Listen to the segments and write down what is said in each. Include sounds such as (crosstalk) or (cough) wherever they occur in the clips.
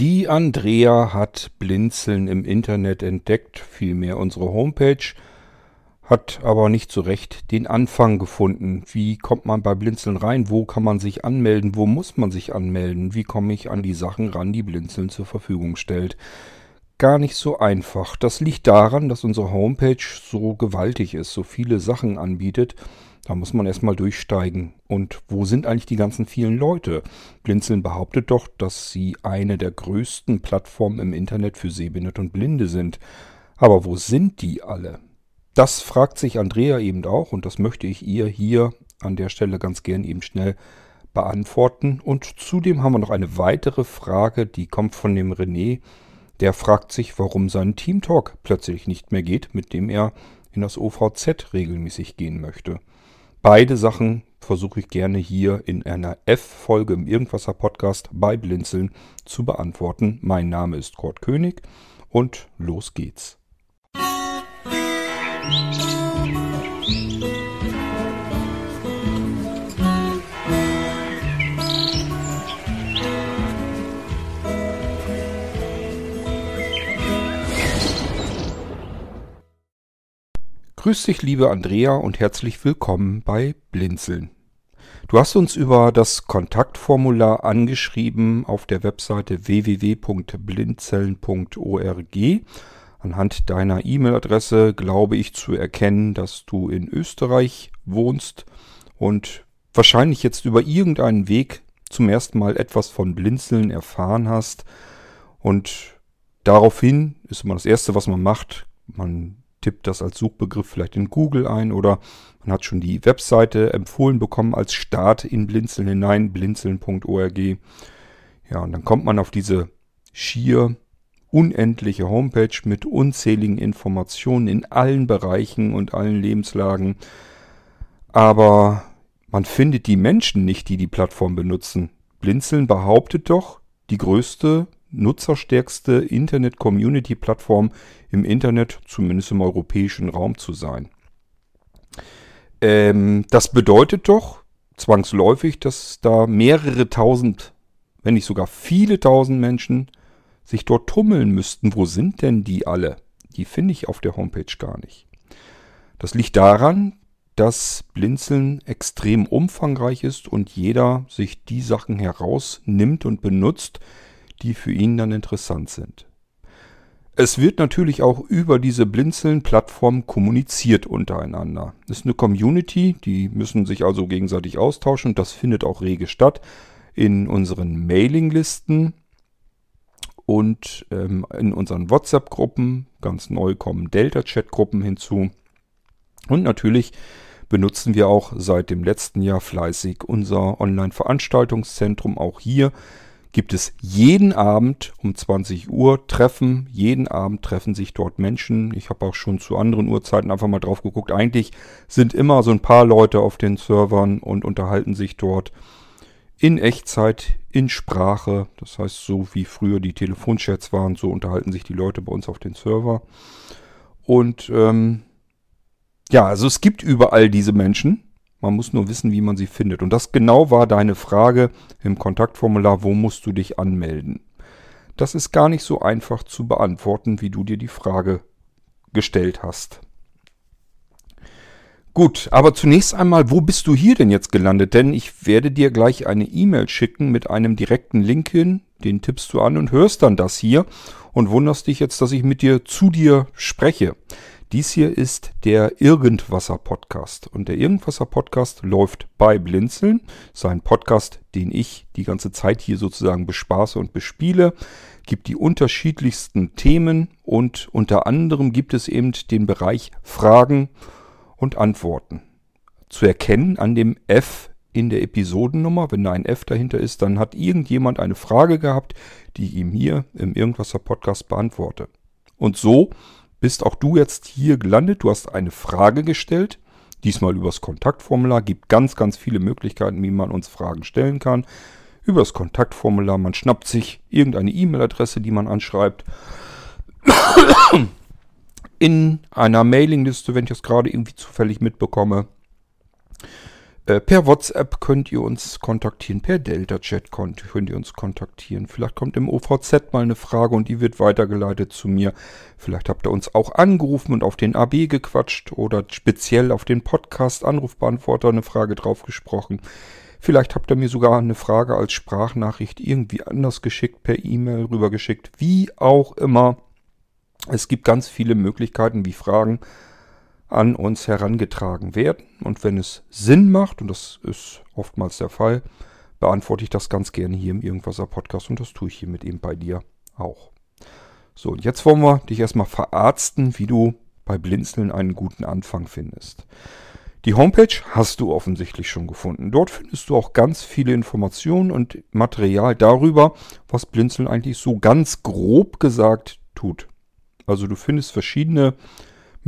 Die Andrea hat Blinzeln im Internet entdeckt, vielmehr unsere Homepage, hat aber nicht so recht den Anfang gefunden. Wie kommt man bei Blinzeln rein? Wo kann man sich anmelden? Wo muss man sich anmelden? Wie komme ich an die Sachen ran, die Blinzeln zur Verfügung stellt? Gar nicht so einfach. Das liegt daran, dass unsere Homepage so gewaltig ist, so viele Sachen anbietet da muss man erstmal durchsteigen. Und wo sind eigentlich die ganzen vielen Leute? Blinzeln behauptet doch, dass sie eine der größten Plattformen im Internet für Sehbehinderte und Blinde sind. Aber wo sind die alle? Das fragt sich Andrea eben auch und das möchte ich ihr hier an der Stelle ganz gern eben schnell beantworten. Und zudem haben wir noch eine weitere Frage, die kommt von dem René. Der fragt sich, warum sein Teamtalk plötzlich nicht mehr geht, mit dem er in das OVZ regelmäßig gehen möchte. Beide Sachen versuche ich gerne hier in einer F-Folge im Irgendwasser Podcast bei Blinzeln zu beantworten. Mein Name ist Kurt König und los geht's. Musik Grüß dich, liebe Andrea, und herzlich willkommen bei Blinzeln. Du hast uns über das Kontaktformular angeschrieben auf der Webseite www.blinzeln.org. Anhand deiner E-Mail-Adresse glaube ich zu erkennen, dass du in Österreich wohnst und wahrscheinlich jetzt über irgendeinen Weg zum ersten Mal etwas von Blinzeln erfahren hast. Und daraufhin ist immer das Erste, was man macht, man tippt das als Suchbegriff vielleicht in Google ein oder man hat schon die Webseite empfohlen bekommen als Start in Blinzeln hinein, blinzeln.org. Ja, und dann kommt man auf diese schier unendliche Homepage mit unzähligen Informationen in allen Bereichen und allen Lebenslagen. Aber man findet die Menschen nicht, die die Plattform benutzen. Blinzeln behauptet doch, die größte nutzerstärkste Internet-Community-Plattform im Internet, zumindest im europäischen Raum zu sein. Ähm, das bedeutet doch zwangsläufig, dass da mehrere tausend, wenn nicht sogar viele tausend Menschen sich dort tummeln müssten. Wo sind denn die alle? Die finde ich auf der Homepage gar nicht. Das liegt daran, dass Blinzeln extrem umfangreich ist und jeder sich die Sachen herausnimmt und benutzt, die für ihn dann interessant sind. Es wird natürlich auch über diese Blinzeln-Plattform kommuniziert untereinander. Es ist eine Community, die müssen sich also gegenseitig austauschen und das findet auch rege statt in unseren Mailinglisten und ähm, in unseren WhatsApp-Gruppen. Ganz neu kommen Delta-Chat-Gruppen hinzu. Und natürlich benutzen wir auch seit dem letzten Jahr fleißig unser Online-Veranstaltungszentrum. Auch hier gibt es jeden Abend um 20 Uhr Treffen. Jeden Abend treffen sich dort Menschen. Ich habe auch schon zu anderen Uhrzeiten einfach mal drauf geguckt. Eigentlich sind immer so ein paar Leute auf den Servern und unterhalten sich dort in Echtzeit, in Sprache. Das heißt, so wie früher die Telefonchats waren, so unterhalten sich die Leute bei uns auf den Server. Und ähm, ja, also es gibt überall diese Menschen. Man muss nur wissen, wie man sie findet. Und das genau war deine Frage im Kontaktformular, wo musst du dich anmelden? Das ist gar nicht so einfach zu beantworten, wie du dir die Frage gestellt hast. Gut, aber zunächst einmal, wo bist du hier denn jetzt gelandet? Denn ich werde dir gleich eine E-Mail schicken mit einem direkten Link hin. Den tippst du an und hörst dann das hier und wunderst dich jetzt, dass ich mit dir zu dir spreche. Dies hier ist der Irgendwasser-Podcast. Und der Irgendwasser-Podcast läuft bei Blinzeln. Sein Podcast, den ich die ganze Zeit hier sozusagen bespaße und bespiele. Gibt die unterschiedlichsten Themen und unter anderem gibt es eben den Bereich Fragen und Antworten. Zu erkennen an dem F in der Episodennummer. Wenn da ein F dahinter ist, dann hat irgendjemand eine Frage gehabt, die ich ihm hier im Irgendwasser Podcast beantworte. Und so bist auch du jetzt hier gelandet. Du hast eine Frage gestellt. Diesmal übers Kontaktformular. Gibt ganz, ganz viele Möglichkeiten, wie man uns Fragen stellen kann. Über das Kontaktformular. Man schnappt sich irgendeine E-Mail-Adresse, die man anschreibt. In einer Mailingliste, wenn ich das gerade irgendwie zufällig mitbekomme. Äh, per WhatsApp könnt ihr uns kontaktieren, per Delta-Chat könnt, ihr uns kontaktieren. Vielleicht kommt im OVZ mal eine Frage und die wird weitergeleitet zu mir. Vielleicht habt ihr uns auch angerufen und auf den AB gequatscht oder speziell auf den Podcast Anrufbeantworter eine Frage drauf gesprochen. Vielleicht habt ihr mir sogar eine Frage als Sprachnachricht irgendwie anders geschickt, per E-Mail rübergeschickt, wie auch immer. Es gibt ganz viele Möglichkeiten, wie Fragen an uns herangetragen werden. Und wenn es Sinn macht, und das ist oftmals der Fall, beantworte ich das ganz gerne hier im Irgendwaser Podcast und das tue ich hiermit eben bei dir auch. So, und jetzt wollen wir dich erstmal verarzten, wie du bei Blinzeln einen guten Anfang findest. Die Homepage hast du offensichtlich schon gefunden. Dort findest du auch ganz viele Informationen und Material darüber, was Blinzeln eigentlich so ganz grob gesagt tut. Also du findest verschiedene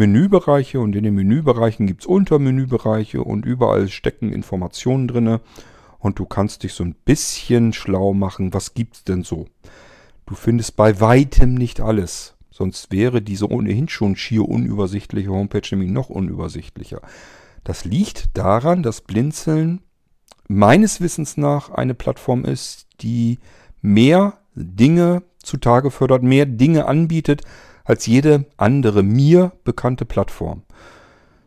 Menübereiche und in den Menübereichen gibt es Untermenübereiche und überall stecken Informationen drin und du kannst dich so ein bisschen schlau machen, was gibt es denn so. Du findest bei weitem nicht alles, sonst wäre diese ohnehin schon schier unübersichtliche Homepage nämlich noch unübersichtlicher. Das liegt daran, dass Blinzeln meines Wissens nach eine Plattform ist, die mehr Dinge zutage fördert, mehr Dinge anbietet, als jede andere mir bekannte Plattform.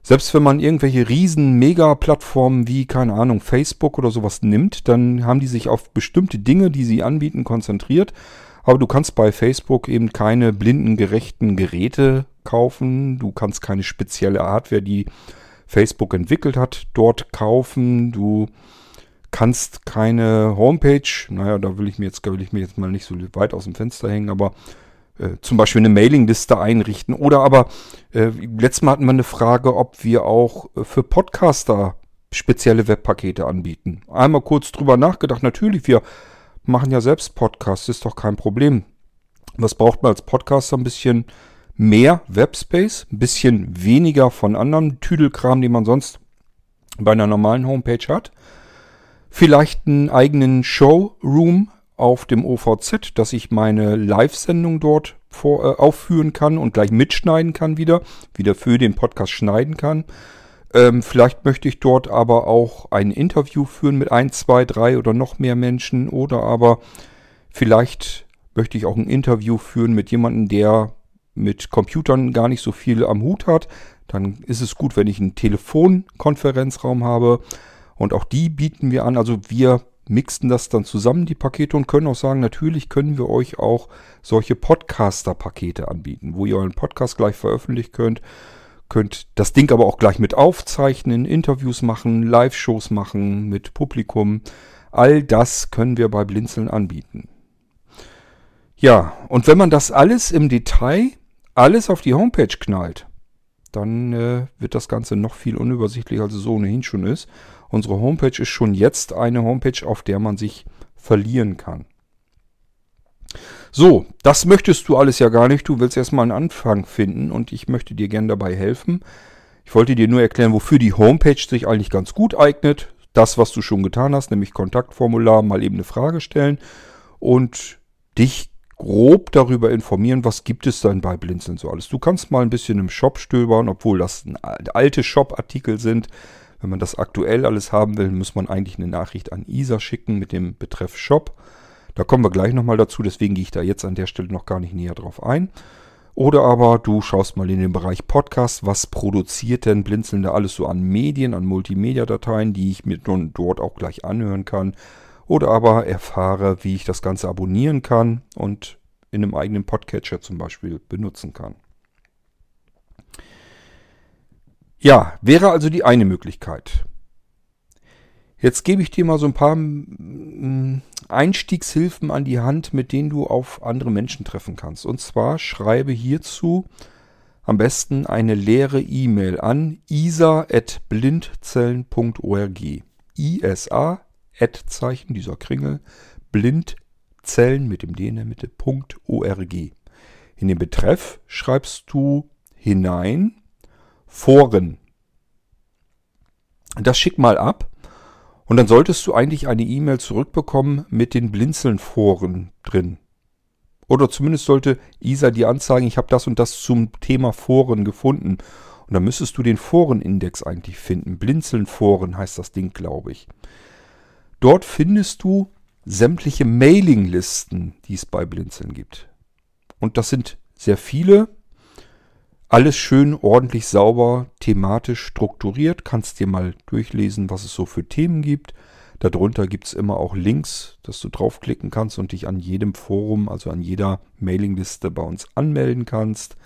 Selbst wenn man irgendwelche riesen Mega-Plattformen wie, keine Ahnung, Facebook oder sowas nimmt, dann haben die sich auf bestimmte Dinge, die sie anbieten, konzentriert. Aber du kannst bei Facebook eben keine blindengerechten Geräte kaufen. Du kannst keine spezielle Hardware, die Facebook entwickelt hat, dort kaufen. Du kannst keine Homepage, naja, da will ich mir jetzt, will ich mir jetzt mal nicht so weit aus dem Fenster hängen, aber äh, zum Beispiel eine Mailingliste einrichten. Oder aber, äh, letztes Mal hatten wir eine Frage, ob wir auch äh, für Podcaster spezielle Webpakete anbieten. Einmal kurz drüber nachgedacht. Natürlich, wir machen ja selbst Podcasts, ist doch kein Problem. Was braucht man als Podcaster? Ein bisschen mehr Webspace, ein bisschen weniger von anderen Tüdelkram, die man sonst bei einer normalen Homepage hat. Vielleicht einen eigenen Showroom, auf dem OVZ, dass ich meine Live-Sendung dort vor, äh, aufführen kann und gleich mitschneiden kann wieder, wieder für den Podcast schneiden kann. Ähm, vielleicht möchte ich dort aber auch ein Interview führen mit ein, zwei, drei oder noch mehr Menschen oder aber vielleicht möchte ich auch ein Interview führen mit jemandem, der mit Computern gar nicht so viel am Hut hat. Dann ist es gut, wenn ich einen Telefonkonferenzraum habe. Und auch die bieten wir an. Also wir mixten das dann zusammen, die Pakete, und können auch sagen, natürlich können wir euch auch solche Podcaster-Pakete anbieten, wo ihr euren Podcast gleich veröffentlichen könnt. Könnt das Ding aber auch gleich mit aufzeichnen, Interviews machen, Live-Shows machen mit Publikum. All das können wir bei Blinzeln anbieten. Ja, und wenn man das alles im Detail, alles auf die Homepage knallt, dann äh, wird das Ganze noch viel unübersichtlicher, als es ohnehin schon ist. Unsere Homepage ist schon jetzt eine Homepage, auf der man sich verlieren kann. So, das möchtest du alles ja gar nicht. Du willst erstmal einen Anfang finden und ich möchte dir gerne dabei helfen. Ich wollte dir nur erklären, wofür die Homepage sich eigentlich ganz gut eignet. Das, was du schon getan hast, nämlich Kontaktformular, mal eben eine Frage stellen und dich grob darüber informieren, was gibt es denn bei Blinzeln so alles. Du kannst mal ein bisschen im Shop stöbern, obwohl das alte Shop-Artikel sind. Wenn man das aktuell alles haben will, muss man eigentlich eine Nachricht an ISA schicken mit dem Betreff Shop. Da kommen wir gleich nochmal dazu, deswegen gehe ich da jetzt an der Stelle noch gar nicht näher drauf ein. Oder aber du schaust mal in den Bereich Podcast, was produziert denn Blinzeln da alles so an Medien, an Multimedia-Dateien, die ich mir dort auch gleich anhören kann. Oder aber erfahre, wie ich das Ganze abonnieren kann und in einem eigenen Podcatcher zum Beispiel benutzen kann. Ja, wäre also die eine Möglichkeit. Jetzt gebe ich dir mal so ein paar mm, Einstiegshilfen an die Hand, mit denen du auf andere Menschen treffen kannst. Und zwar schreibe hierzu am besten eine leere E-Mail an isa.blindzellen.org. ISA, Ad-Zeichen, dieser Kringel, Blindzellen mit dem D in der Mitte, .org. In den Betreff schreibst du hinein Foren. Das schick mal ab und dann solltest du eigentlich eine E-Mail zurückbekommen mit den Blinzeln-Foren drin. Oder zumindest sollte Isa dir anzeigen, ich habe das und das zum Thema Foren gefunden. Und dann müsstest du den Forenindex eigentlich finden. Blinzeln-Foren heißt das Ding, glaube ich. Dort findest du sämtliche Mailinglisten, die es bei Blinzeln gibt. Und das sind sehr viele. Alles schön, ordentlich, sauber, thematisch strukturiert. Kannst dir mal durchlesen, was es so für Themen gibt. Darunter gibt es immer auch Links, dass du draufklicken kannst und dich an jedem Forum, also an jeder Mailingliste bei uns anmelden kannst.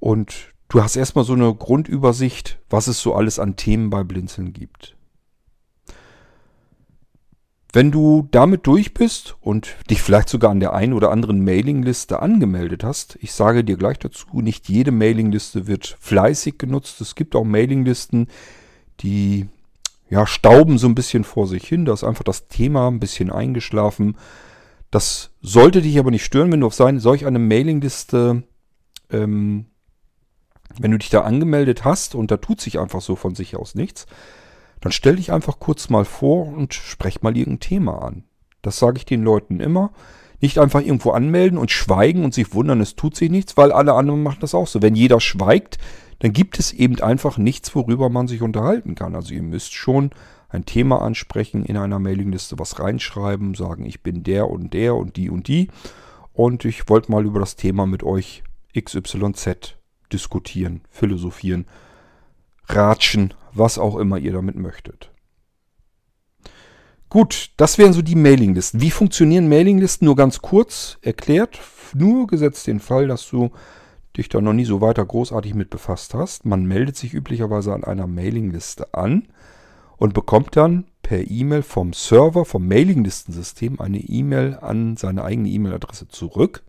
Und du hast erstmal so eine Grundübersicht, was es so alles an Themen bei Blinzeln gibt. Wenn du damit durch bist und dich vielleicht sogar an der einen oder anderen Mailingliste angemeldet hast, ich sage dir gleich dazu, nicht jede Mailingliste wird fleißig genutzt. Es gibt auch Mailinglisten, die ja, stauben so ein bisschen vor sich hin. Da ist einfach das Thema ein bisschen eingeschlafen. Das sollte dich aber nicht stören, wenn du auf solch eine Mailingliste, ähm, wenn du dich da angemeldet hast und da tut sich einfach so von sich aus nichts, dann stell dich einfach kurz mal vor und sprech mal irgendein Thema an. Das sage ich den Leuten immer. Nicht einfach irgendwo anmelden und schweigen und sich wundern, es tut sich nichts, weil alle anderen machen das auch so. Wenn jeder schweigt, dann gibt es eben einfach nichts, worüber man sich unterhalten kann. Also ihr müsst schon ein Thema ansprechen, in einer Mailingliste was reinschreiben, sagen, ich bin der und der und die und die. Und ich wollte mal über das Thema mit euch XYZ diskutieren, philosophieren, ratschen, was auch immer ihr damit möchtet. Gut, das wären so die Mailinglisten. Wie funktionieren Mailinglisten? Nur ganz kurz erklärt. Nur gesetzt den Fall, dass du dich da noch nie so weiter großartig mit befasst hast. Man meldet sich üblicherweise an einer Mailingliste an und bekommt dann per E-Mail vom Server, vom Mailinglistensystem eine E-Mail an seine eigene E-Mail-Adresse zurück,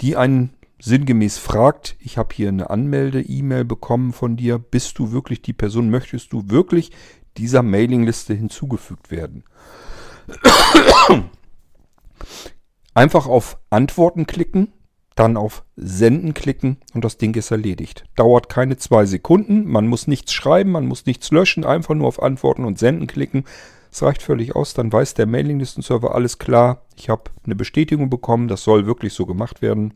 die einen sinngemäß fragt, ich habe hier eine Anmelde-E-Mail bekommen von dir, bist du wirklich die Person, möchtest du wirklich dieser Mailingliste hinzugefügt werden? (coughs) Einfach auf Antworten klicken, dann auf Senden klicken und das Ding ist erledigt. Dauert keine zwei Sekunden, man muss nichts schreiben, man muss nichts löschen, einfach nur auf Antworten und Senden klicken. Es reicht völlig aus, dann weiß der Mailinglistenserver alles klar. Ich habe eine Bestätigung bekommen, das soll wirklich so gemacht werden.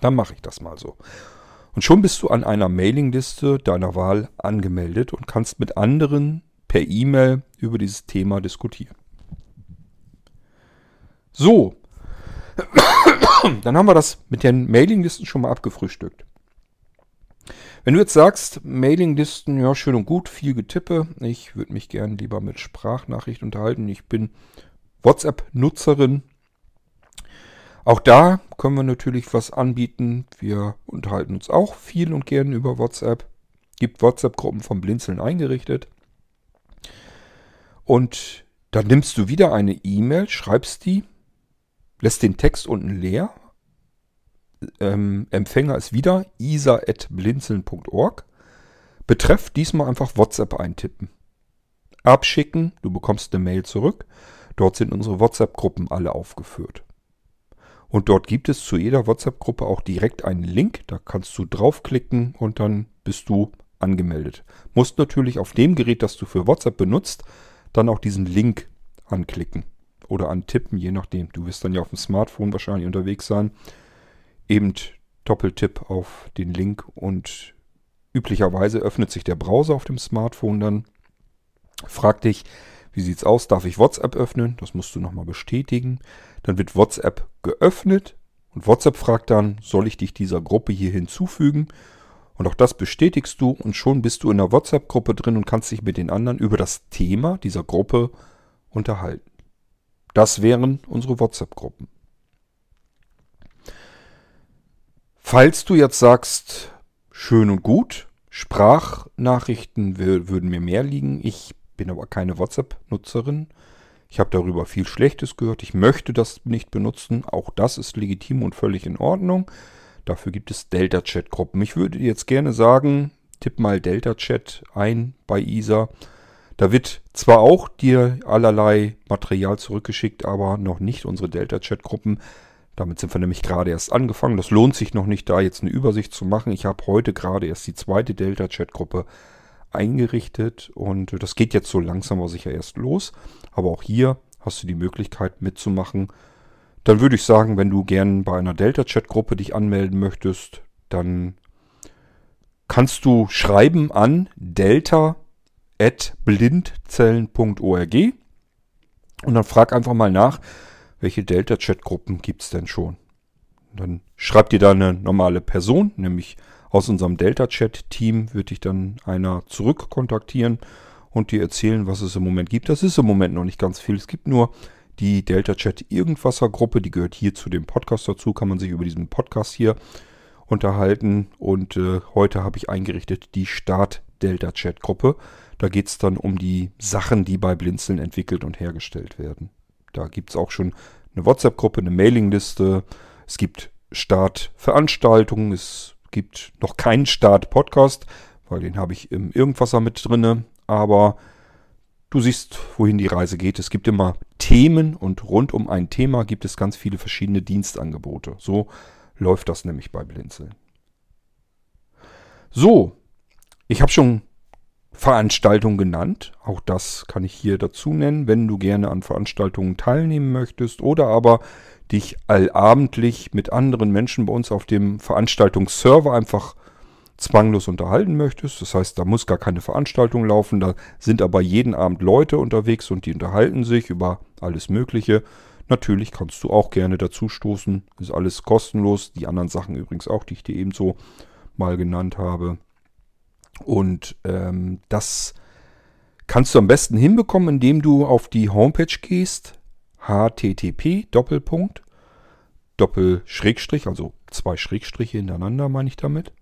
Dann mache ich das mal so. Und schon bist du an einer Mailingliste deiner Wahl angemeldet und kannst mit anderen per E-Mail über dieses Thema diskutieren. So, dann haben wir das mit den Mailinglisten schon mal abgefrühstückt. Wenn du jetzt sagst, Mailinglisten, ja, schön und gut, viel Getippe. Ich würde mich gerne lieber mit Sprachnachricht unterhalten. Ich bin WhatsApp-Nutzerin. Auch da können wir natürlich was anbieten. Wir unterhalten uns auch viel und gern über WhatsApp. Gibt WhatsApp-Gruppen vom Blinzeln eingerichtet. Und dann nimmst du wieder eine E-Mail, schreibst die lässt den Text unten leer. Ähm, Empfänger ist wieder isa.blinzeln.org. Betreff diesmal einfach WhatsApp eintippen. Abschicken, du bekommst eine Mail zurück. Dort sind unsere WhatsApp-Gruppen alle aufgeführt. Und dort gibt es zu jeder WhatsApp-Gruppe auch direkt einen Link. Da kannst du draufklicken und dann bist du angemeldet. Musst natürlich auf dem Gerät, das du für WhatsApp benutzt, dann auch diesen Link anklicken oder antippen, je nachdem. Du wirst dann ja auf dem Smartphone wahrscheinlich unterwegs sein. Eben Doppeltipp auf den Link und üblicherweise öffnet sich der Browser auf dem Smartphone dann. Fragt dich, wie sieht's aus? Darf ich WhatsApp öffnen? Das musst du nochmal bestätigen. Dann wird WhatsApp geöffnet und WhatsApp fragt dann, soll ich dich dieser Gruppe hier hinzufügen? Und auch das bestätigst du und schon bist du in der WhatsApp-Gruppe drin und kannst dich mit den anderen über das Thema dieser Gruppe unterhalten. Das wären unsere WhatsApp-Gruppen. Falls du jetzt sagst, schön und gut, Sprachnachrichten würden mir mehr liegen. Ich bin aber keine WhatsApp-Nutzerin. Ich habe darüber viel Schlechtes gehört. Ich möchte das nicht benutzen. Auch das ist legitim und völlig in Ordnung. Dafür gibt es Delta-Chat-Gruppen. Ich würde jetzt gerne sagen, tipp mal Delta-Chat ein bei ISA da wird zwar auch dir allerlei Material zurückgeschickt, aber noch nicht unsere Delta-Chat-Gruppen. Damit sind wir nämlich gerade erst angefangen. Das lohnt sich noch nicht, da jetzt eine Übersicht zu machen. Ich habe heute gerade erst die zweite Delta-Chat-Gruppe eingerichtet und das geht jetzt so langsam aber sicher erst los. Aber auch hier hast du die Möglichkeit mitzumachen. Dann würde ich sagen, wenn du gern bei einer Delta-Chat-Gruppe dich anmelden möchtest, dann kannst du schreiben an delta.blindzellen.org und dann frag einfach mal nach, welche Delta-Chat-Gruppen gibt es denn schon. Dann schreibt dir da eine normale Person, nämlich aus unserem Delta-Chat-Team wird dich dann einer zurückkontaktieren und dir erzählen, was es im Moment gibt. Das ist im Moment noch nicht ganz viel. Es gibt nur die Delta-Chat Irgendwasser-Gruppe, die gehört hier zu dem Podcast dazu, kann man sich über diesen Podcast hier unterhalten. Und äh, heute habe ich eingerichtet die Start-Delta-Chat-Gruppe. Da geht es dann um die Sachen, die bei Blinzeln entwickelt und hergestellt werden. Da gibt es auch schon eine WhatsApp-Gruppe, eine Mailingliste. Es gibt Start-Veranstaltungen. Es gibt noch keinen Start-Podcast, weil den habe ich im Irgendwasser mit drinne. Aber du siehst, wohin die Reise geht. Es gibt immer Themen und rund um ein Thema gibt es ganz viele verschiedene Dienstangebote. So läuft das nämlich bei Blinzeln. So, ich habe schon Veranstaltungen genannt. Auch das kann ich hier dazu nennen, wenn du gerne an Veranstaltungen teilnehmen möchtest oder aber dich allabendlich mit anderen Menschen bei uns auf dem Veranstaltungsserver einfach zwanglos unterhalten möchtest. Das heißt, da muss gar keine Veranstaltung laufen, da sind aber jeden Abend Leute unterwegs und die unterhalten sich über alles Mögliche. Natürlich kannst du auch gerne dazu stoßen, ist alles kostenlos. Die anderen Sachen übrigens auch, die ich dir eben so mal genannt habe. Und ähm, das kannst du am besten hinbekommen, indem du auf die Homepage gehst. http Doppelpunkt Doppel-Schrägstrich, also zwei Schrägstriche hintereinander meine ich damit.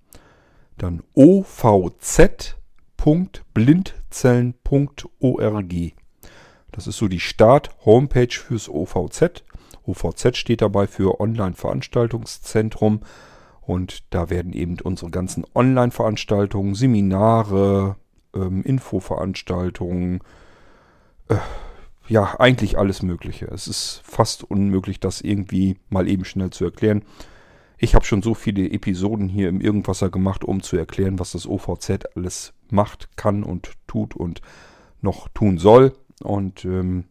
Dann ovz.blindzellen.org. Das ist so die Start-Homepage fürs OVZ. OVZ steht dabei für Online-Veranstaltungszentrum. Und da werden eben unsere ganzen Online-Veranstaltungen, Seminare, ähm, Infoveranstaltungen, äh, ja, eigentlich alles Mögliche. Es ist fast unmöglich, das irgendwie mal eben schnell zu erklären. Ich habe schon so viele Episoden hier im Irgendwasser gemacht, um zu erklären, was das OVZ alles macht, kann und tut und noch tun soll. Und ähm,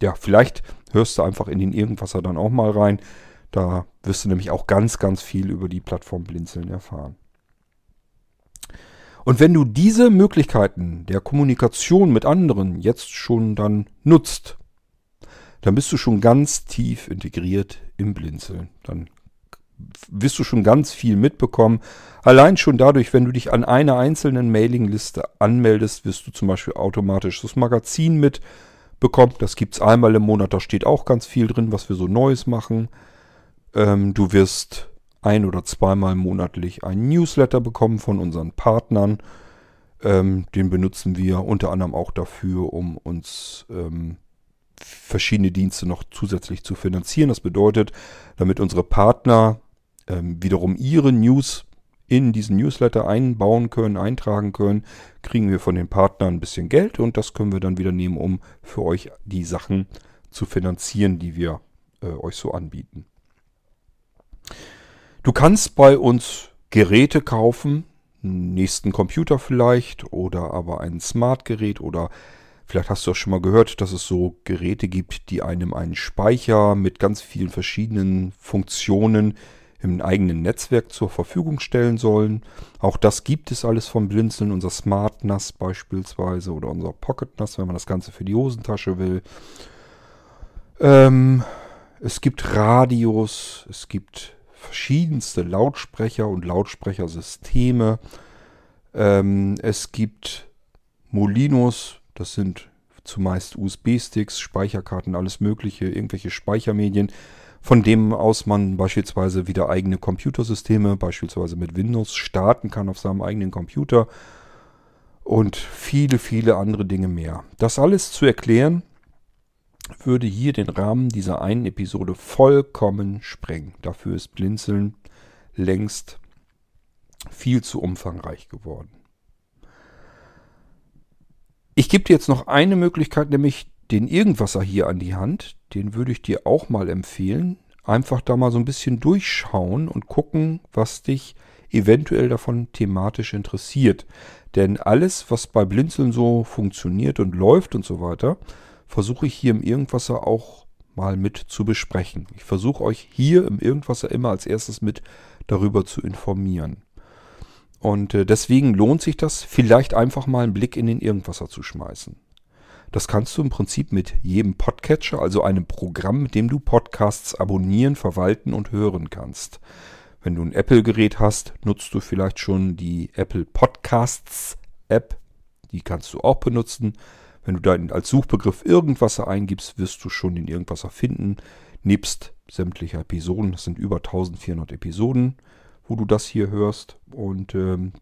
ja, vielleicht hörst du einfach in den Irgendwasser dann auch mal rein. Da wirst du nämlich auch ganz, ganz viel über die Plattform Blinzeln erfahren. Und wenn du diese Möglichkeiten der Kommunikation mit anderen jetzt schon dann nutzt, dann bist du schon ganz tief integriert im Blinzeln. Dann wirst du schon ganz viel mitbekommen. Allein schon dadurch, wenn du dich an einer einzelnen Mailingliste anmeldest, wirst du zum Beispiel automatisch das Magazin mitbekommen. Das gibt es einmal im Monat, da steht auch ganz viel drin, was wir so Neues machen. Ähm, du wirst ein- oder zweimal monatlich ein Newsletter bekommen von unseren Partnern. Ähm, den benutzen wir unter anderem auch dafür, um uns ähm, verschiedene Dienste noch zusätzlich zu finanzieren. Das bedeutet, damit unsere Partner ähm, wiederum ihre News in diesen Newsletter einbauen können, eintragen können, kriegen wir von den Partnern ein bisschen Geld und das können wir dann wieder nehmen, um für euch die Sachen zu finanzieren, die wir äh, euch so anbieten. Du kannst bei uns Geräte kaufen, einen nächsten Computer vielleicht oder aber ein Smartgerät oder vielleicht hast du auch schon mal gehört, dass es so Geräte gibt, die einem einen Speicher mit ganz vielen verschiedenen Funktionen im eigenen Netzwerk zur Verfügung stellen sollen. Auch das gibt es alles vom Blinzeln, unser Smart NAS beispielsweise oder unser Pocket NAS, wenn man das Ganze für die Hosentasche will. Ähm, es gibt Radios, es gibt verschiedenste Lautsprecher und Lautsprechersysteme. Ähm, es gibt Molinos, das sind zumeist USB-Sticks, Speicherkarten, alles Mögliche, irgendwelche Speichermedien, von dem aus man beispielsweise wieder eigene Computersysteme, beispielsweise mit Windows, starten kann auf seinem eigenen Computer und viele, viele andere Dinge mehr. Das alles zu erklären, würde hier den Rahmen dieser einen Episode vollkommen sprengen. Dafür ist Blinzeln längst viel zu umfangreich geworden. Ich gebe dir jetzt noch eine Möglichkeit, nämlich den Irgendwasser hier an die Hand. Den würde ich dir auch mal empfehlen. Einfach da mal so ein bisschen durchschauen und gucken, was dich eventuell davon thematisch interessiert. Denn alles, was bei Blinzeln so funktioniert und läuft und so weiter, versuche ich hier im Irgendwasser auch mal mit zu besprechen. Ich versuche euch hier im Irgendwasser immer als erstes mit darüber zu informieren. Und äh, deswegen lohnt sich das, vielleicht einfach mal einen Blick in den Irgendwasser zu schmeißen. Das kannst du im Prinzip mit jedem Podcatcher, also einem Programm, mit dem du Podcasts abonnieren, verwalten und hören kannst. Wenn du ein Apple-Gerät hast, nutzt du vielleicht schon die Apple Podcasts App. Die kannst du auch benutzen. Wenn du da als Suchbegriff Irgendwasser eingibst, wirst du schon den Irgendwasser finden. Nebst sämtlicher Episoden. Das sind über 1400 Episoden, wo du das hier hörst. Und ähm,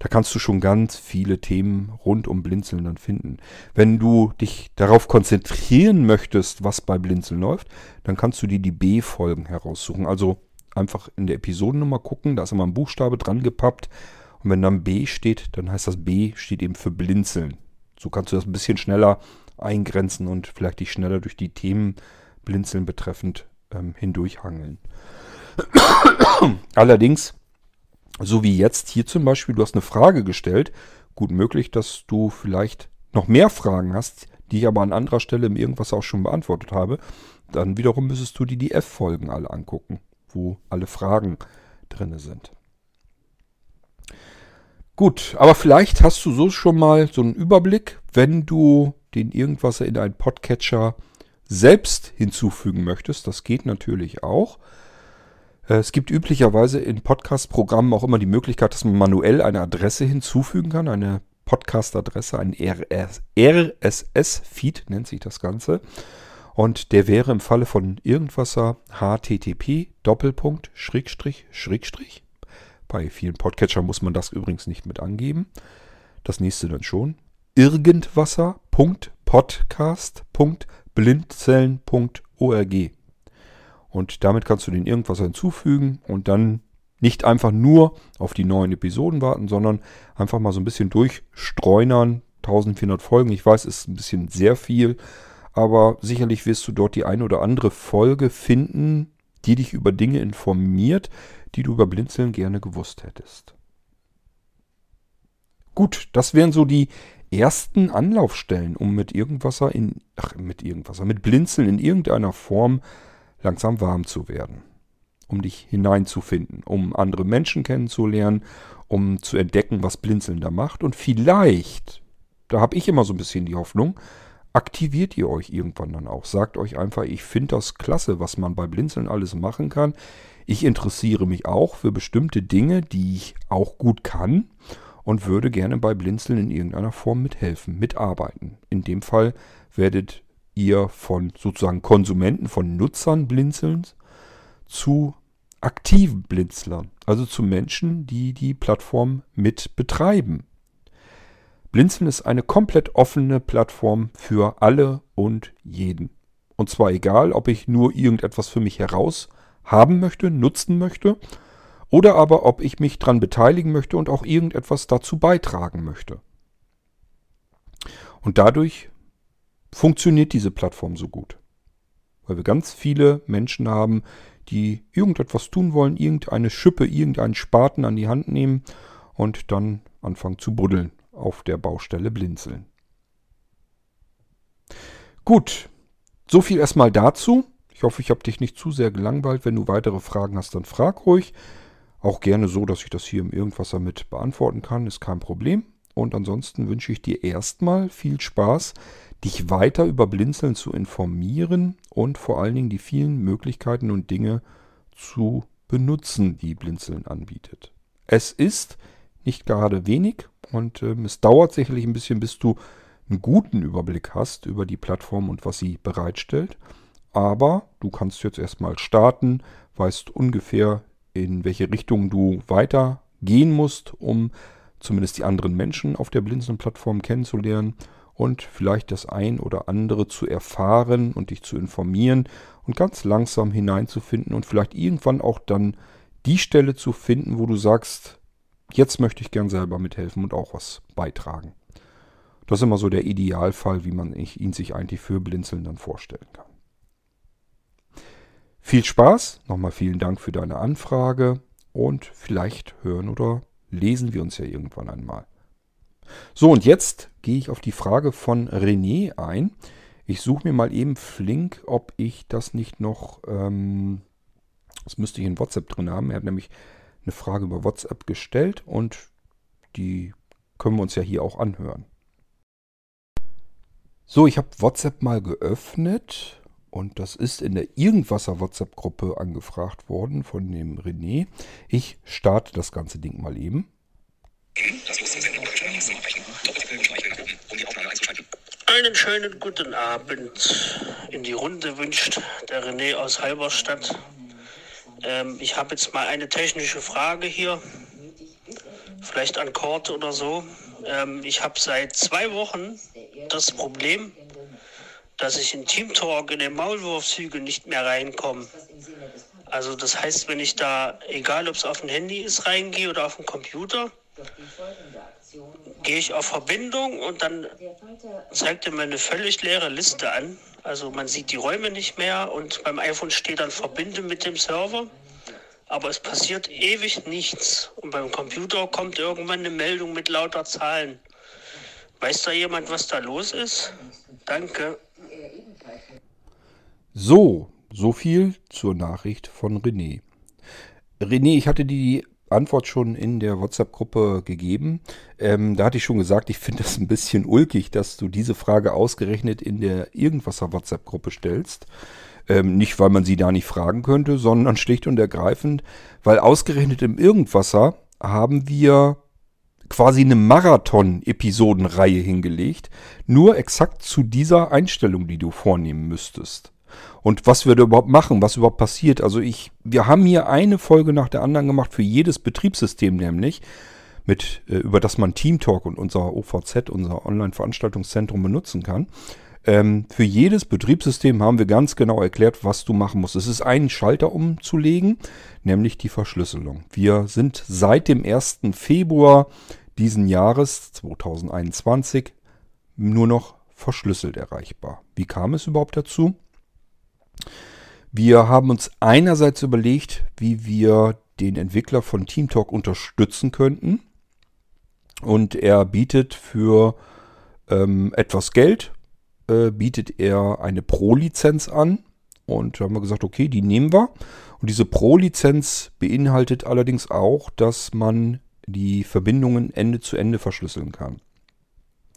da kannst du schon ganz viele Themen rund um Blinzeln dann finden. Wenn du dich darauf konzentrieren möchtest, was bei Blinzeln läuft, dann kannst du dir die B-Folgen heraussuchen. Also einfach in der Episodennummer gucken, da ist immer ein Buchstabe dran gepappt. Und wenn dann B steht, dann heißt das B steht eben für Blinzeln. So kannst du das ein bisschen schneller eingrenzen und vielleicht dich schneller durch die Themen Blinzeln betreffend ähm, hindurchhangeln. Allerdings, so wie jetzt hier zum Beispiel, du hast eine Frage gestellt, gut möglich, dass du vielleicht noch mehr Fragen hast, die ich aber an anderer Stelle im Irgendwas auch schon beantwortet habe. Dann wiederum müsstest du dir die F-Folgen alle angucken, wo alle Fragen drin sind. Gut, aber vielleicht hast du so schon mal so einen Überblick, wenn du den Irgendwas in einen Podcatcher selbst hinzufügen möchtest. Das geht natürlich auch. Äh, es gibt üblicherweise in Podcast-Programmen auch immer die Möglichkeit, dass man manuell eine Adresse hinzufügen kann, eine Podcast-Adresse, ein RSS-Feed nennt sich das Ganze. Und der wäre im Falle von Irgendwasser http bei vielen Podcatchern muss man das übrigens nicht mit angeben. Das nächste dann schon. Irgendwasser.podcast.blindzellen.org. Und damit kannst du den Irgendwasser hinzufügen und dann nicht einfach nur auf die neuen Episoden warten, sondern einfach mal so ein bisschen durchstreunern. 1400 Folgen, ich weiß, ist ein bisschen sehr viel, aber sicherlich wirst du dort die eine oder andere Folge finden, die dich über Dinge informiert, die du über Blinzeln gerne gewusst hättest. Gut, das wären so die ersten Anlaufstellen, um mit Irgendwasser in, ach, mit Irgendwasser, mit Blinzeln in irgendeiner Form langsam warm zu werden. Um dich hineinzufinden, um andere Menschen kennenzulernen, um zu entdecken, was Blinzeln da macht. Und vielleicht, da habe ich immer so ein bisschen die Hoffnung, aktiviert ihr euch irgendwann dann auch. Sagt euch einfach, ich finde das klasse, was man bei Blinzeln alles machen kann. Ich interessiere mich auch für bestimmte Dinge, die ich auch gut kann und würde gerne bei Blinzeln in irgendeiner Form mithelfen, mitarbeiten. In dem Fall werdet ihr von sozusagen Konsumenten, von Nutzern Blinzelns zu aktiven Blinzlern, also zu Menschen, die die Plattform mit betreiben. Blinzeln ist eine komplett offene Plattform für alle und jeden. Und zwar egal, ob ich nur irgendetwas für mich heraus haben möchte, nutzen möchte, oder aber ob ich mich daran beteiligen möchte und auch irgendetwas dazu beitragen möchte. Und dadurch funktioniert diese Plattform so gut. Weil wir ganz viele Menschen haben, die irgendetwas tun wollen, irgendeine Schippe, irgendeinen Spaten an die Hand nehmen und dann anfangen zu buddeln auf der Baustelle blinzeln. Gut, so viel erstmal dazu. Ich hoffe, ich habe dich nicht zu sehr gelangweilt. Wenn du weitere Fragen hast, dann frag ruhig. Auch gerne so, dass ich das hier im Irgendwas damit beantworten kann, ist kein Problem. Und ansonsten wünsche ich dir erstmal viel Spaß, dich weiter über Blinzeln zu informieren und vor allen Dingen die vielen Möglichkeiten und Dinge zu benutzen, die Blinzeln anbietet. Es ist nicht gerade wenig und äh, es dauert sicherlich ein bisschen, bis du einen guten Überblick hast über die Plattform und was sie bereitstellt. Aber du kannst jetzt erstmal starten, weißt ungefähr, in welche Richtung du weiter gehen musst, um zumindest die anderen Menschen auf der Blinzeln-Plattform kennenzulernen und vielleicht das ein oder andere zu erfahren und dich zu informieren und ganz langsam hineinzufinden und vielleicht irgendwann auch dann die Stelle zu finden, wo du sagst, jetzt möchte ich gern selber mithelfen und auch was beitragen. Das ist immer so der Idealfall, wie man ihn sich eigentlich für Blinzeln dann vorstellen kann. Viel Spaß, nochmal vielen Dank für deine Anfrage und vielleicht hören oder lesen wir uns ja irgendwann einmal. So, und jetzt gehe ich auf die Frage von René ein. Ich suche mir mal eben flink, ob ich das nicht noch, ähm, das müsste ich in WhatsApp drin haben. Er hat nämlich eine Frage über WhatsApp gestellt und Die können wir uns ja hier auch anhören. So, ich habe WhatsApp mal geöffnet und das ist in der Irgendwasser WhatsApp-Gruppe angefragt worden von dem René. Ich starte das ganze Ding mal eben. Einen schönen guten Abend. In die Runde wünscht der René aus Halberstadt. Ähm, ich habe jetzt mal eine technische Frage hier. Vielleicht an Kort oder so. Ähm, ich habe seit zwei Wochen das Problem, dass ich in Team Talk in den Maulwurfshügel nicht mehr reinkomme. Also das heißt, wenn ich da, egal ob es auf dem Handy ist, reingehe oder auf dem Computer, gehe ich auf Verbindung und dann zeigt er mir eine völlig leere Liste an. Also man sieht die Räume nicht mehr und beim iPhone steht dann Verbinde mit dem Server. Aber es passiert ewig nichts. Und beim Computer kommt irgendwann eine Meldung mit lauter Zahlen. Weiß da jemand, was da los ist? Danke. So, so viel zur Nachricht von René. René, ich hatte die Antwort schon in der WhatsApp-Gruppe gegeben. Ähm, da hatte ich schon gesagt, ich finde das ein bisschen ulkig, dass du diese Frage ausgerechnet in der Irgendwasser WhatsApp-Gruppe stellst. Ähm, nicht, weil man sie da nicht fragen könnte, sondern schlicht und ergreifend, weil ausgerechnet im Irgendwasser haben wir quasi eine Marathon-Episodenreihe hingelegt, nur exakt zu dieser Einstellung, die du vornehmen müsstest. Und was wir da überhaupt machen, was überhaupt passiert. Also ich, wir haben hier eine Folge nach der anderen gemacht für jedes Betriebssystem nämlich, mit, äh, über das man Teamtalk und unser OVZ, unser Online-Veranstaltungszentrum benutzen kann. Ähm, für jedes Betriebssystem haben wir ganz genau erklärt, was du machen musst. Es ist einen Schalter umzulegen, nämlich die Verschlüsselung. Wir sind seit dem 1. Februar diesen Jahres 2021 nur noch verschlüsselt erreichbar. Wie kam es überhaupt dazu? Wir haben uns einerseits überlegt, wie wir den Entwickler von TeamTalk unterstützen könnten. Und er bietet für ähm, etwas Geld, äh, bietet er eine Pro-Lizenz an. Und da haben wir gesagt, okay, die nehmen wir. Und diese Pro-Lizenz beinhaltet allerdings auch, dass man die Verbindungen Ende zu Ende verschlüsseln kann.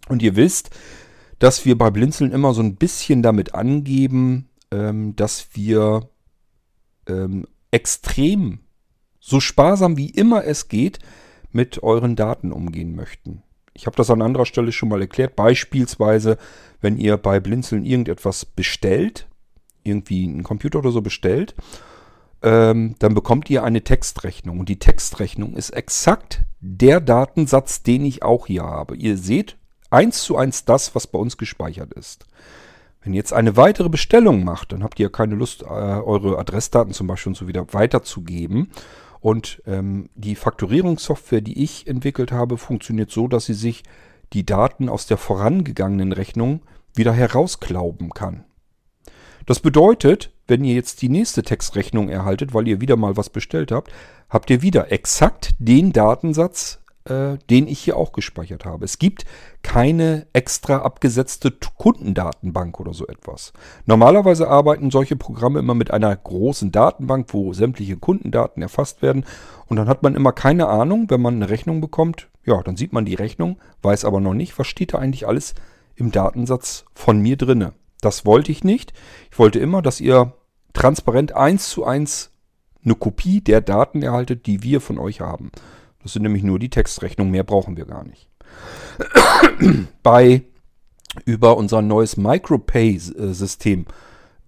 Und ihr wisst, dass wir bei Blinzeln immer so ein bisschen damit angeben, ähm, dass wir ähm, extrem, so sparsam wie immer es geht, mit euren Daten umgehen möchten. Ich habe das an anderer Stelle schon mal erklärt. Beispielsweise, wenn ihr bei Blinzeln irgendetwas bestellt, irgendwie einen Computer oder so bestellt, ähm, dann bekommt ihr eine Textrechnung. Und die Textrechnung ist exakt der Datensatz, den ich auch hier habe. Ihr seht eins zu eins das, was bei uns gespeichert ist. Wenn ihr jetzt eine weitere Bestellung macht, dann habt ihr keine Lust, äh, eure Adressdaten zum Beispiel und so wieder weiterzugeben. Und ähm, die Faktorierungssoftware, die ich entwickelt habe, funktioniert so, dass sie sich die Daten aus der vorangegangenen Rechnung wieder herausklauben kann. Das bedeutet, wenn ihr jetzt die nächste Textrechnung erhaltet, weil ihr wieder mal was bestellt habt, habt ihr wieder exakt den Datensatz, äh, den ich hier auch gespeichert habe. Es gibt keine extra abgesetzte Kundendatenbank oder so etwas. Normalerweise arbeiten solche Programme immer mit einer großen Datenbank, wo sämtliche Kundendaten erfasst werden. Und dann hat man immer keine Ahnung, wenn man eine Rechnung bekommt. Ja, dann sieht man die Rechnung, weiß aber noch nicht, was steht da eigentlich alles im Datensatz von mir drinne. Das wollte ich nicht. Ich wollte immer, dass ihr transparent eins zu eins eine Kopie der Daten erhaltet, die wir von euch haben. Das sind nämlich nur die Textrechnungen, mehr brauchen wir gar nicht. (coughs) Bei über unser neues MicroPay-System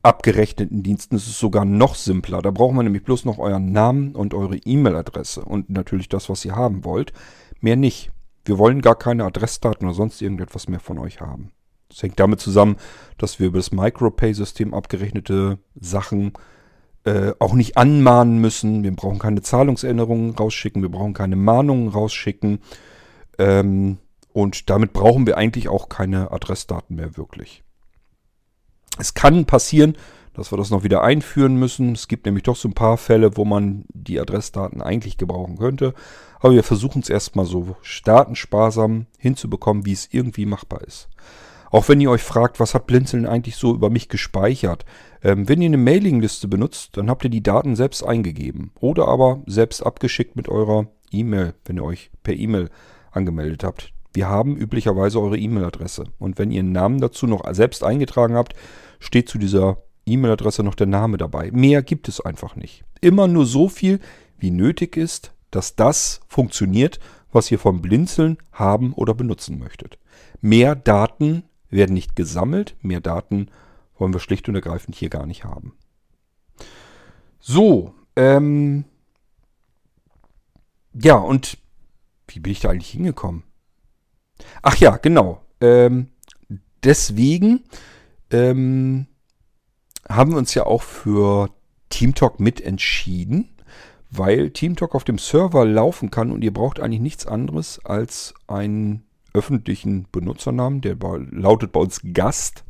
abgerechneten Diensten ist es sogar noch simpler. Da brauchen wir nämlich bloß noch euren Namen und eure E-Mail-Adresse und natürlich das, was ihr haben wollt. Mehr nicht. Wir wollen gar keine Adressdaten oder sonst irgendetwas mehr von euch haben. Das hängt damit zusammen, dass wir über das MicroPay-System abgerechnete Sachen äh, auch nicht anmahnen müssen. Wir brauchen keine Zahlungserinnerungen rausschicken, wir brauchen keine Mahnungen rausschicken. Ähm, und damit brauchen wir eigentlich auch keine Adressdaten mehr wirklich. Es kann passieren, dass wir das noch wieder einführen müssen. Es gibt nämlich doch so ein paar Fälle, wo man die Adressdaten eigentlich gebrauchen könnte. Aber wir versuchen es erstmal so datensparsam hinzubekommen, wie es irgendwie machbar ist. Auch wenn ihr euch fragt, was hat Blinzeln eigentlich so über mich gespeichert. Ähm, wenn ihr eine Mailingliste benutzt, dann habt ihr die Daten selbst eingegeben. Oder aber selbst abgeschickt mit eurer E-Mail, wenn ihr euch per E-Mail angemeldet habt. Wir haben üblicherweise eure E-Mail-Adresse. Und wenn ihr einen Namen dazu noch selbst eingetragen habt, steht zu dieser E-Mail-Adresse noch der Name dabei. Mehr gibt es einfach nicht. Immer nur so viel, wie nötig ist, dass das funktioniert, was ihr vom Blinzeln haben oder benutzen möchtet. Mehr Daten werden nicht gesammelt, mehr Daten wollen wir schlicht und ergreifend hier gar nicht haben. So, ähm, ja, und wie bin ich da eigentlich hingekommen? Ach ja, genau. Ähm, deswegen ähm, haben wir uns ja auch für TeamTalk mit entschieden, weil TeamTalk auf dem Server laufen kann und ihr braucht eigentlich nichts anderes als einen öffentlichen Benutzernamen, der lautet bei uns Gast.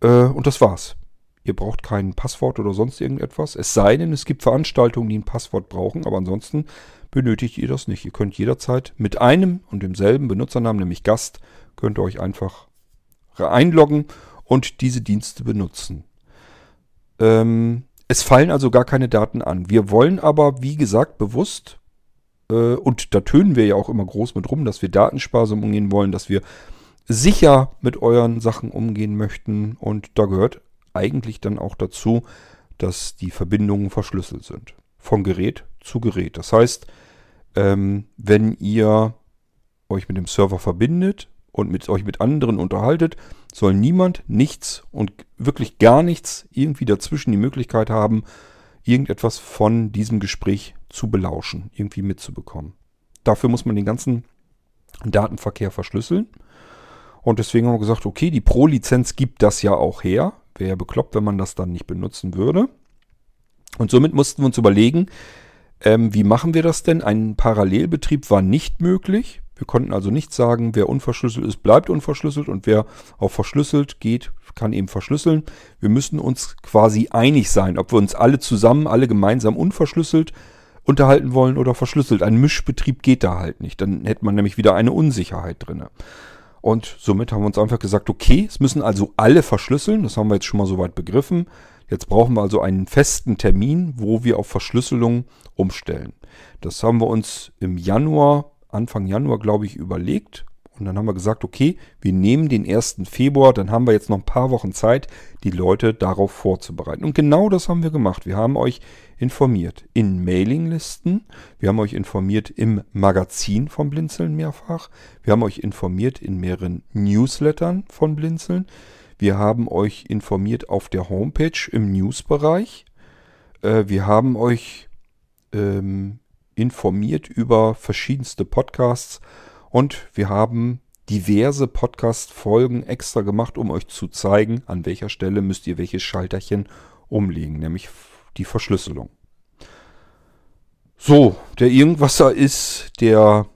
Äh, und das war's. Ihr braucht kein Passwort oder sonst irgendetwas. Es sei denn, es gibt Veranstaltungen, die ein Passwort brauchen, aber ansonsten benötigt ihr das nicht. Ihr könnt jederzeit mit einem und demselben Benutzernamen, nämlich Gast, könnt ihr euch einfach einloggen und diese Dienste benutzen. Ähm, es fallen also gar keine Daten an. Wir wollen aber, wie gesagt, bewusst, und da tönen wir ja auch immer groß mit rum, dass wir datensparsam umgehen wollen, dass wir sicher mit euren Sachen umgehen möchten. Und da gehört eigentlich dann auch dazu, dass die Verbindungen verschlüsselt sind. Von Gerät zu Gerät. Das heißt, ähm, wenn ihr euch mit dem Server verbindet und mit euch mit anderen unterhaltet, soll niemand nichts und wirklich gar nichts irgendwie dazwischen die Möglichkeit haben, irgendetwas von diesem Gespräch zu belauschen, irgendwie mitzubekommen. Dafür muss man den ganzen Datenverkehr verschlüsseln. Und deswegen haben wir gesagt, okay, die Pro-Lizenz gibt das ja auch her. Wäre ja bekloppt, wenn man das dann nicht benutzen würde. Und somit mussten wir uns überlegen, ähm, wie machen wir das denn? Ein Parallelbetrieb war nicht möglich. Wir konnten also nicht sagen, wer unverschlüsselt ist, bleibt unverschlüsselt und wer auf verschlüsselt geht, kann eben verschlüsseln. Wir müssen uns quasi einig sein, ob wir uns alle zusammen, alle gemeinsam unverschlüsselt unterhalten wollen oder verschlüsselt. Ein Mischbetrieb geht da halt nicht. Dann hätte man nämlich wieder eine Unsicherheit drin. Und somit haben wir uns einfach gesagt, okay, es müssen also alle verschlüsseln. Das haben wir jetzt schon mal soweit begriffen. Jetzt brauchen wir also einen festen Termin, wo wir auf Verschlüsselung umstellen. Das haben wir uns im Januar, Anfang Januar, glaube ich, überlegt und dann haben wir gesagt, okay, wir nehmen den 1. Februar, dann haben wir jetzt noch ein paar Wochen Zeit, die Leute darauf vorzubereiten. Und genau das haben wir gemacht. Wir haben euch informiert in Mailinglisten, wir haben euch informiert im Magazin von Blinzeln mehrfach, wir haben euch informiert in mehreren Newslettern von Blinzeln, wir haben euch informiert auf der Homepage im Newsbereich, äh, wir haben euch ähm, informiert über verschiedenste Podcasts und wir haben diverse Podcast-Folgen extra gemacht, um euch zu zeigen, an welcher Stelle müsst ihr welches Schalterchen umlegen, nämlich die Verschlüsselung. So, der Irgendwasser ist der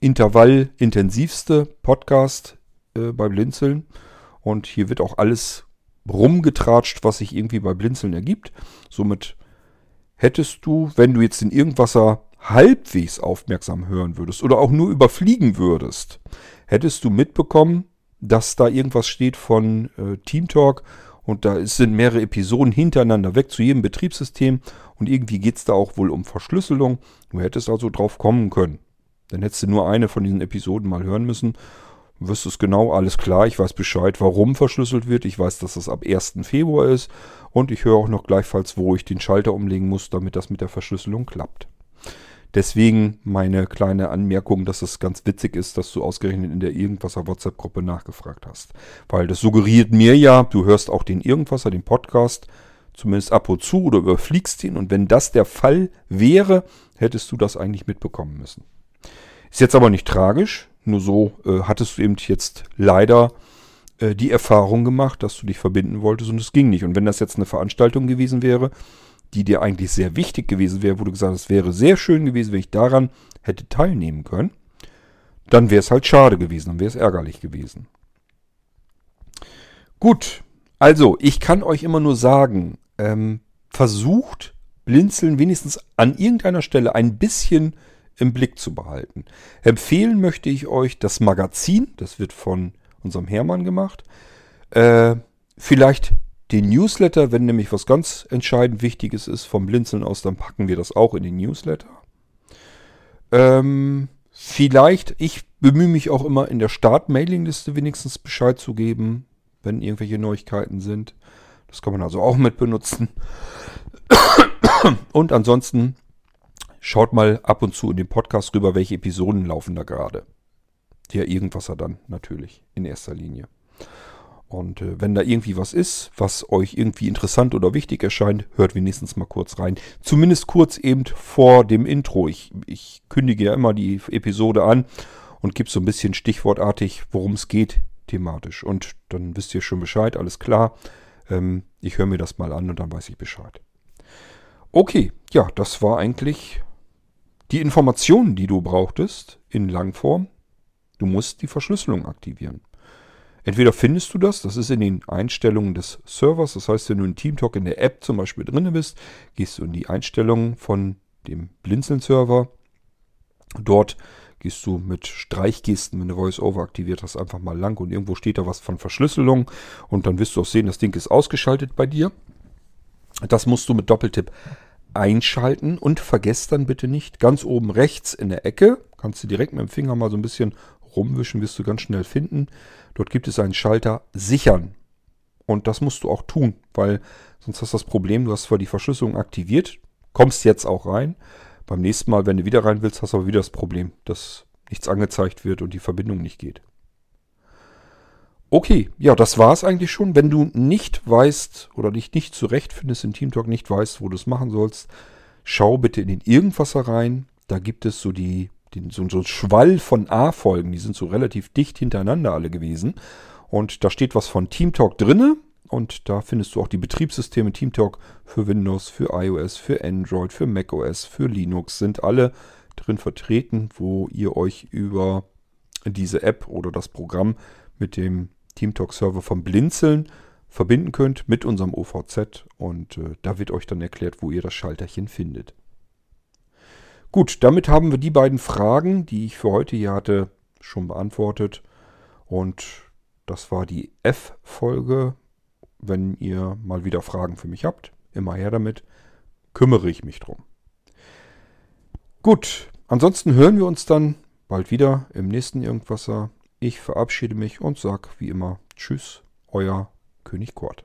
intervallintensivste Podcast äh, bei Blinzeln. Und hier wird auch alles rumgetratscht, was sich irgendwie bei Blinzeln ergibt. Somit hättest du, wenn du jetzt den Irgendwasser halbwegs aufmerksam hören würdest oder auch nur überfliegen würdest, hättest du mitbekommen, dass da irgendwas steht von äh, Team Talk und da sind mehrere Episoden hintereinander weg zu jedem Betriebssystem und irgendwie geht es da auch wohl um Verschlüsselung. Du hättest also drauf kommen können. Dann hättest du nur eine von diesen Episoden mal hören müssen. Du wüsstest genau, alles klar, ich weiß Bescheid, warum verschlüsselt wird. Ich weiß, dass das ab 1. Februar ist und ich höre auch noch gleichfalls, wo ich den Schalter umlegen muss, damit das mit der Verschlüsselung klappt. Deswegen meine kleine Anmerkung, dass es ganz witzig ist, dass du ausgerechnet in der Irgendwasser WhatsApp-Gruppe nachgefragt hast. Weil das suggeriert mir ja, du hörst auch den Irgendwasser, den Podcast, zumindest ab und zu oder überfliegst ihn. Und wenn das der Fall wäre, hättest du das eigentlich mitbekommen müssen. Ist jetzt aber nicht tragisch. Nur so äh, hattest du eben jetzt leider äh, die Erfahrung gemacht, dass du dich verbinden wolltest und es ging nicht. Und wenn das jetzt eine Veranstaltung gewesen wäre, die dir eigentlich sehr wichtig gewesen wäre, wo du gesagt hast, es wäre sehr schön gewesen, wenn ich daran hätte teilnehmen können, dann wäre es halt schade gewesen, dann wäre es ärgerlich gewesen. Gut, also ich kann euch immer nur sagen, ähm, versucht Blinzeln wenigstens an irgendeiner Stelle ein bisschen im Blick zu behalten. Empfehlen möchte ich euch das Magazin, das wird von unserem Hermann gemacht. Äh, vielleicht den Newsletter, wenn nämlich was ganz entscheidend Wichtiges ist vom Blinzeln aus, dann packen wir das auch in den Newsletter. Ähm, vielleicht, ich bemühe mich auch immer in der Start-Mailing-Liste wenigstens Bescheid zu geben, wenn irgendwelche Neuigkeiten sind. Das kann man also auch mit benutzen. Und ansonsten schaut mal ab und zu in den Podcast rüber, welche Episoden laufen da gerade. Der Irgendwasser dann natürlich in erster Linie. Und äh, wenn da irgendwie was ist, was euch irgendwie interessant oder wichtig erscheint, hört wenigstens mal kurz rein. Zumindest kurz eben vor dem Intro. Ich, ich kündige ja immer die Episode an und gebe so ein bisschen stichwortartig, worum es geht thematisch. Und dann wisst ihr schon Bescheid, alles klar. Ähm, ich höre mir das mal an und dann weiß ich Bescheid. Okay, ja, das war eigentlich die Informationen, die du brauchtest in Langform. Du musst die Verschlüsselung aktivieren. Entweder findest du das, das ist in den Einstellungen des Servers, das heißt, wenn du in TeamTalk in der App zum Beispiel drin bist, gehst du in die Einstellungen von dem Blinzeln-Server. Dort gehst du mit Streichgesten, wenn du VoiceOver aktiviert hast, einfach mal lang und irgendwo steht da was von Verschlüsselung und dann wirst du auch sehen, das Ding ist ausgeschaltet bei dir. Das musst du mit Doppeltipp einschalten und vergesst dann bitte nicht, ganz oben rechts in der Ecke, kannst du direkt mit dem Finger mal so ein bisschen rumwischen, wirst du ganz schnell finden. Dort gibt es einen Schalter Sichern. Und das musst du auch tun, weil sonst hast du das Problem, du hast zwar die Verschlüsselung aktiviert, kommst jetzt auch rein. Beim nächsten Mal, wenn du wieder rein willst, hast du aber wieder das Problem, dass nichts angezeigt wird und die Verbindung nicht geht. Okay, ja, das war es eigentlich schon. Wenn du nicht weißt oder dich nicht zurechtfindest in TeamTalk, nicht weißt, wo du es machen sollst, schau bitte in den Irgendwasser rein. Da gibt es so die den, so, so ein Schwall von A-Folgen, die sind so relativ dicht hintereinander alle gewesen. Und da steht was von TeamTalk drinne. Und da findest du auch die Betriebssysteme TeamTalk für Windows, für iOS, für Android, für macOS, für Linux sind alle drin vertreten, wo ihr euch über diese App oder das Programm mit dem TeamTalk-Server vom Blinzeln verbinden könnt mit unserem OVZ. Und äh, da wird euch dann erklärt, wo ihr das Schalterchen findet. Gut, damit haben wir die beiden Fragen, die ich für heute hier hatte, schon beantwortet. Und das war die F-Folge. Wenn ihr mal wieder Fragen für mich habt, immer her damit, kümmere ich mich drum. Gut, ansonsten hören wir uns dann bald wieder im nächsten Irgendwasser. Ich verabschiede mich und sage wie immer Tschüss, euer König Kurt.